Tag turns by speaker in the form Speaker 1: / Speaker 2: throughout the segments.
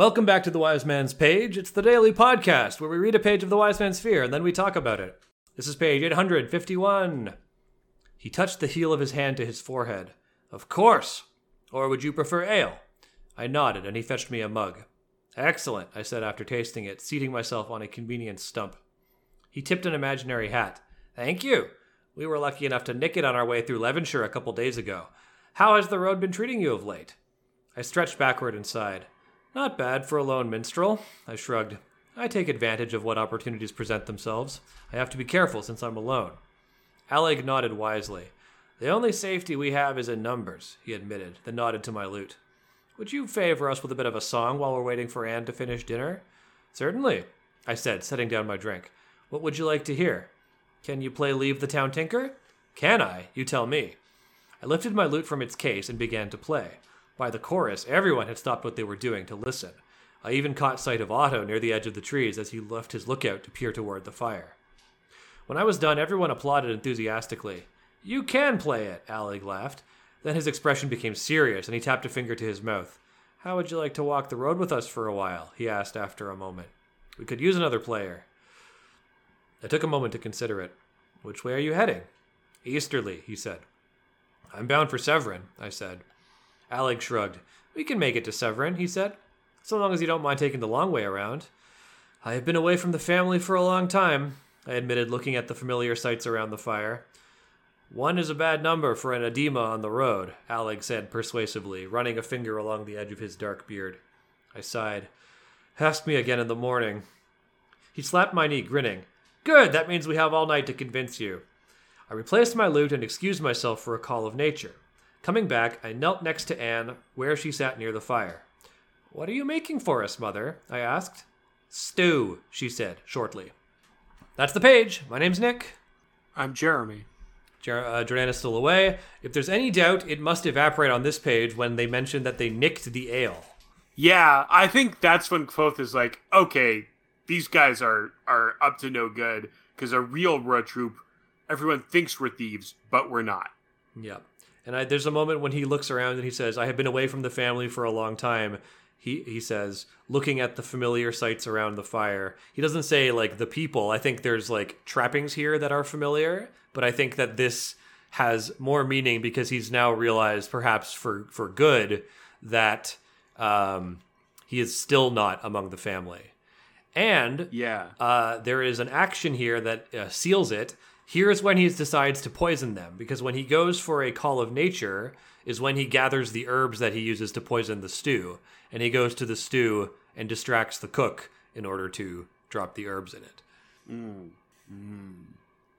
Speaker 1: Welcome back to the Wise Man's Page. It's the daily podcast where we read a page of the Wise Man's Fear and then we talk about it. This is page 851. He touched the heel of his hand to his forehead. Of course. Or would you prefer ale? I nodded and he fetched me a mug. Excellent, I said after tasting it, seating myself on a convenient stump. He tipped an imaginary hat. Thank you. We were lucky enough to nick it on our way through Levinshir a couple days ago. How has the road been treating you of late? I stretched backward and sighed. Not bad for a lone minstrel, I shrugged. I take advantage of what opportunities present themselves. I have to be careful since I'm alone. Alleg nodded wisely. The only safety we have is in numbers, he admitted, then nodded to my lute. Would you favor us with a bit of a song while we're waiting for Anne to finish dinner? Certainly, I said, setting down my drink. What would you like to hear? Can you play Leave the Town Tinker? Can I? You tell me. I lifted my lute from its case and began to play. By the chorus, everyone had stopped what they were doing to listen. I even caught sight of Otto near the edge of the trees as he left his lookout to peer toward the fire. When I was done, everyone applauded enthusiastically. You can play it, Alleg laughed. Then his expression became serious, and he tapped a finger to his mouth. How would you like to walk the road with us for a while? he asked after a moment. We could use another player. I took a moment to consider it. Which way are you heading? Easterly, he said. I'm bound for Severen, I said. Alleg shrugged. We can make it to Severen, he said, so long as you don't mind taking the long way around. I have been away from the family for a long time, I admitted, looking at the familiar sights around the fire. One is a bad number for an Edema on the road, Alleg said persuasively, running a finger along the edge of his dark beard. I sighed. Ask me again in the morning. He slapped my knee, grinning. Good, that means we have all night to convince you. I replaced my lute and excused myself for a call of nature. Coming back, I knelt next to Anne, where she sat near the fire. What are you making for us, Mother? I asked. Stew, she said, shortly. That's the page. My name's Nick.
Speaker 2: I'm Jeremy.
Speaker 1: Jer- uh, Jordana's still away. If there's any doubt, it must evaporate on this page when they mention that they nicked the ale.
Speaker 2: Yeah, I think that's when Kvothe is like, okay, these guys are are up to no good because a real Ruh troop, everyone thinks we're thieves, but we're not.
Speaker 1: Yeah. And I, there's a moment when he looks around and he says, I have been away from the family for a long time. He, he says, looking at the familiar sights around the fire. He doesn't say, like, the people. I think there's, like, trappings here that are familiar, but I think that this has more meaning because he's now realized, perhaps for, for good, that um, he is still not among the family. And
Speaker 2: Yeah.
Speaker 1: uh, there is an action here that uh, seals it. Here's when he decides to poison them, because when he goes for a call of nature, is when he gathers the herbs that he uses to poison the stew, and he goes to the stew and distracts the cook in order to drop the herbs in it. Mm. Mm.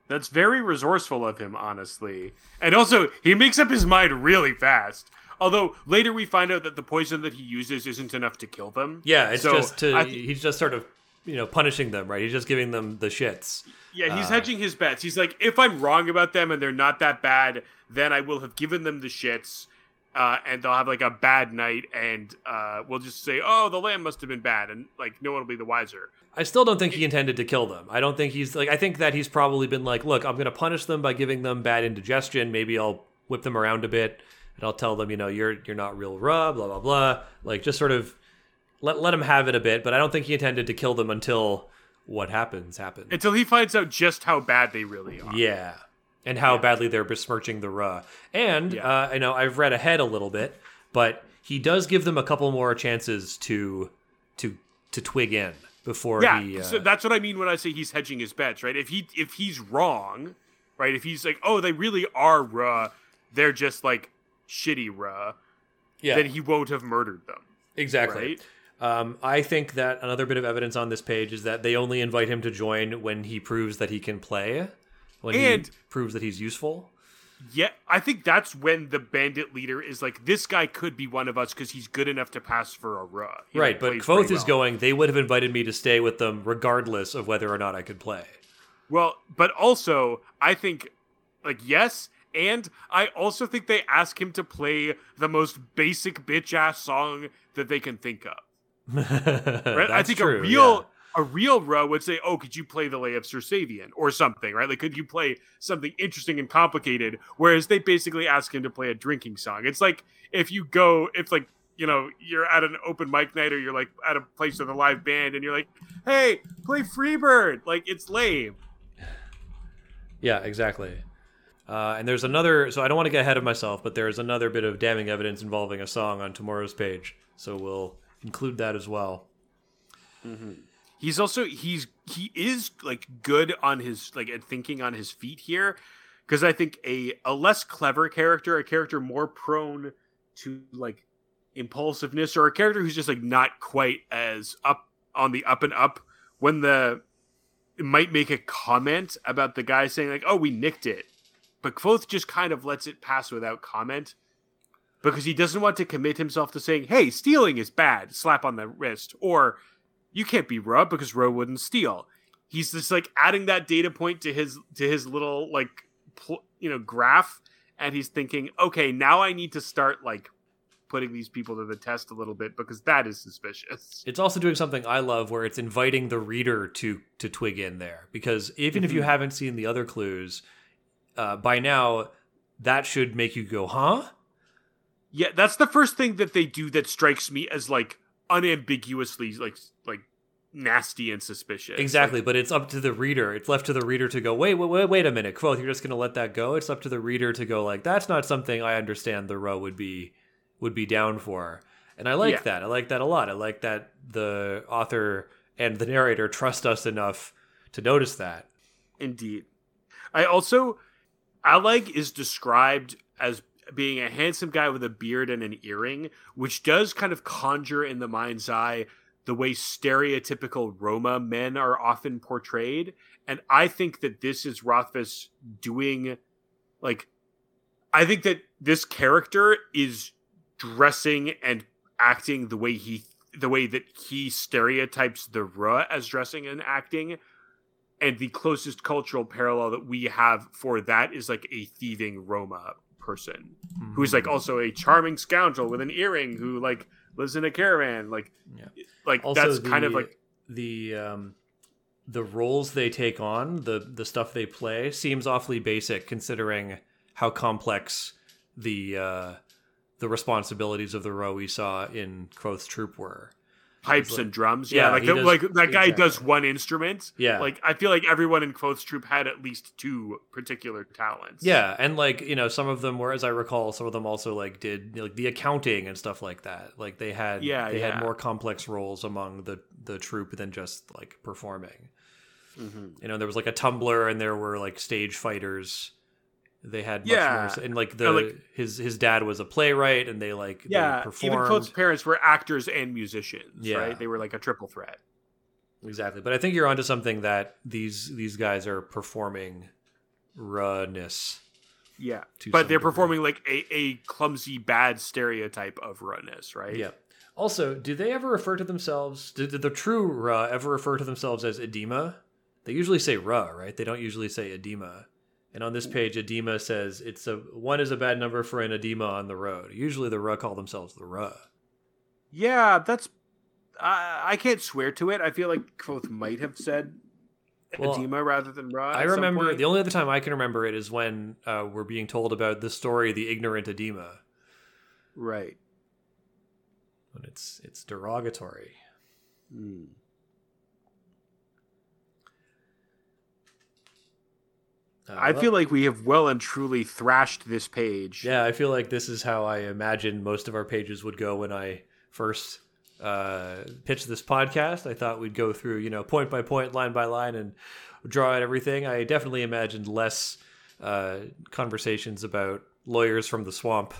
Speaker 2: That's very resourceful of him, honestly. And also, he makes up his mind really fast. Although later we find out that the poison that he uses isn't enough to kill them.
Speaker 1: Yeah, it's
Speaker 2: So,
Speaker 1: just to
Speaker 2: I-
Speaker 1: he's just sort of you know punishing them, right? He's just giving them the shits.
Speaker 2: Yeah, he's
Speaker 1: Uh,
Speaker 2: hedging his bets. He's like, if I'm wrong about them and they're not that bad, then I will have given them the shits, uh, and they'll have like a bad night, and uh, we'll just say, oh, the lamb must have been bad, and like no one will be the wiser.
Speaker 1: I still don't think he intended to kill them. I don't think he's like I think that he's probably been like, look, I'm going to punish them by giving them bad indigestion. Maybe I'll whip them around a bit and I'll tell them, you know, you're you're not real Ruh, blah blah blah. Like just sort of let let him have it a bit, but I don't think he intended to kill them until what happens happens.
Speaker 2: Until he finds out just how bad they really are.
Speaker 1: Yeah. And how badly they're besmirching the Ruh. And
Speaker 2: Yeah.
Speaker 1: uh, I know I've read ahead a little bit, but he does give them a couple more chances to to to twig in before
Speaker 2: Yeah,
Speaker 1: he. Uh,
Speaker 2: so that's what I mean when I say he's hedging his bets, right? If he if he's wrong, right? If he's like, oh, they really are Ruh, they're just like shitty Ruh,
Speaker 1: yeah.
Speaker 2: then he won't have murdered them.
Speaker 1: Exactly.
Speaker 2: Right?
Speaker 1: Um, I think that another bit of evidence on this page is that they only invite him to join when he proves that he can play, when
Speaker 2: And-
Speaker 1: he proves that he's useful.
Speaker 2: Yeah, I think that's when the bandit leader is like, this guy could be one of us because he's good enough to pass for a. He,
Speaker 1: right, but Kvothe is
Speaker 2: well.
Speaker 1: going, they would have invited me to stay with them regardless of whether or not I could play.
Speaker 2: Well, but also, I think, like, yes, and I also think they ask him to play the most basic bitch ass song that they can think of. Right? I think
Speaker 1: true,
Speaker 2: a real
Speaker 1: yeah.
Speaker 2: a real Ruh would say, "Oh, could you play the Lay of Sir Savien or something?" Right? Like, could you play something interesting and complicated? Whereas they basically ask him to play a drinking song. It's like if you go, if like you know you're at an open mic night or you're like at a place with a live band and you're like, hey, play Freebird. Like it's lame.
Speaker 1: Yeah, exactly. Uh, and there's another, so I don't want to get ahead of myself, but there's another bit of damning evidence involving a song on tomorrow's page. So we'll include that as well.
Speaker 2: He's also he's he is like good on his like at thinking on his feet here because I think a a less clever character, a character more prone to like impulsiveness, or a character who's just like not quite as up on the up and up when the might make a comment about the guy saying like, "Oh, we nicked it," but Kvothe just kind of lets it pass without comment because he doesn't want to commit himself to saying, "Hey, stealing is bad." Slap on the wrist, or you can't be Ruh because Ruh wouldn't steal. He's just like adding that data point to his to his little like pl- you know graph, and he's thinking, okay, now I need to start like putting these people to the test a little bit because that is suspicious.
Speaker 1: It's also doing something I love where it's inviting the reader to to twig in there because even if you
Speaker 2: Mhm.
Speaker 1: haven't seen the other clues, uh, by now that should make you go, huh?
Speaker 2: Yeah, that's the first thing that they do that strikes me as like unambiguously like like nasty and suspicious.
Speaker 1: Exactly,
Speaker 2: Like,
Speaker 1: but it's up to the reader. It's left to the reader to go, wait, wait, wait, wait a minute, Kvothe, you're just going to let that go? It's up to the reader to go, like, that's not something I understand the Ruh would be would be down for. And I like
Speaker 2: Yeah.
Speaker 1: that. I like that a lot. I like that the author and the narrator trust us enough to notice that.
Speaker 2: Indeed. I also Alleg is described as being a handsome guy with a beard and an earring, which does kind of conjure in the mind's eye the way stereotypical Roma men are often portrayed. And I think that this is Rothfuss doing like I think that this character is dressing and acting the way he the way that he stereotypes the Ruh as dressing and acting and the closest cultural parallel that we have for that is like a thieving Roma person who's like also a charming scoundrel with an earring who like lives in a caravan like
Speaker 1: Yeah.
Speaker 2: like
Speaker 1: Also,
Speaker 2: that's kind of like
Speaker 1: the um the roles they take on, the the stuff they play seems awfully basic considering how complex the uh the responsibilities of the Ruh we saw in Kvothe's troop were.
Speaker 2: Pipes
Speaker 1: like-
Speaker 2: and drums
Speaker 1: Yeah,
Speaker 2: yeah, like the,
Speaker 1: does-
Speaker 2: like that guy
Speaker 1: exactly.
Speaker 2: does one instrument
Speaker 1: Yeah.
Speaker 2: like i feel like everyone in Kvothe's troop had at least two particular talents
Speaker 1: Yeah, and like you know, some of them were, as I recall, some of them also like did like the accounting and stuff like that. Like they had,
Speaker 2: Yeah,
Speaker 1: they
Speaker 2: yeah.
Speaker 1: had more complex roles among the the troop than just like performing.
Speaker 2: Mhm.
Speaker 1: You know, there was like a tumbler, and there were like stage fighters. They had much
Speaker 2: Yeah.
Speaker 1: more, and like the
Speaker 2: like-
Speaker 1: his his dad was a playwright, and they like they
Speaker 2: yeah
Speaker 1: performed
Speaker 2: even Kvothe's parents were actors and musicians
Speaker 1: Yeah.
Speaker 2: right they were like a triple threat
Speaker 1: exactly. But I think you're onto something that these these guys are performing rawness.
Speaker 2: yeah but they're
Speaker 1: degree.
Speaker 2: performing like a, a clumsy bad stereotype of rawness right
Speaker 1: Yeah. Also, do they ever refer to themselves? Did, did the true Ruh ever refer to themselves as Edema? They usually say Ruh, right? They don't usually say Edema. And on this page, edema says it's a one is a bad number for an Edema on the road. Usually, the Ruh call themselves the Ruh.
Speaker 2: Yeah, that's. I I can't swear to it. I feel like Kvothe might have said
Speaker 1: Well,
Speaker 2: Edema rather than Ruh.
Speaker 1: I remember the only other time I can remember it is when uh, we're being told about the story, the ignorant Edema,
Speaker 2: right.
Speaker 1: when it's it's derogatory.
Speaker 2: Hmm.
Speaker 1: Uh,
Speaker 2: I
Speaker 1: well-
Speaker 2: feel like we have well and truly thrashed this page.
Speaker 1: Yeah, I feel like this is how I imagined most of our pages would go when I first uh, pitched this podcast. I thought we'd go through, you know, point by point, line by line, and draw out everything. I definitely imagined less uh, conversations about lawyers from the swamp.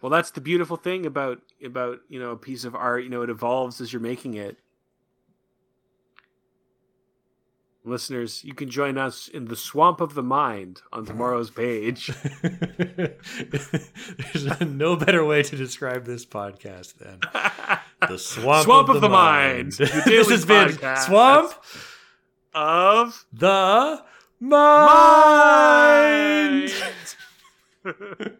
Speaker 2: Well, that's the beautiful thing about about you know a piece of art. You know, it evolves as you're making it. Listeners, you can join us in the swamp of the mind on tomorrow's page.
Speaker 1: There's no better way to describe this podcast than the swamp,
Speaker 2: Swamp
Speaker 1: of,
Speaker 2: of
Speaker 1: the,
Speaker 2: Mind, the
Speaker 1: this has been. Swamp
Speaker 2: of
Speaker 1: the Mind.
Speaker 2: mind.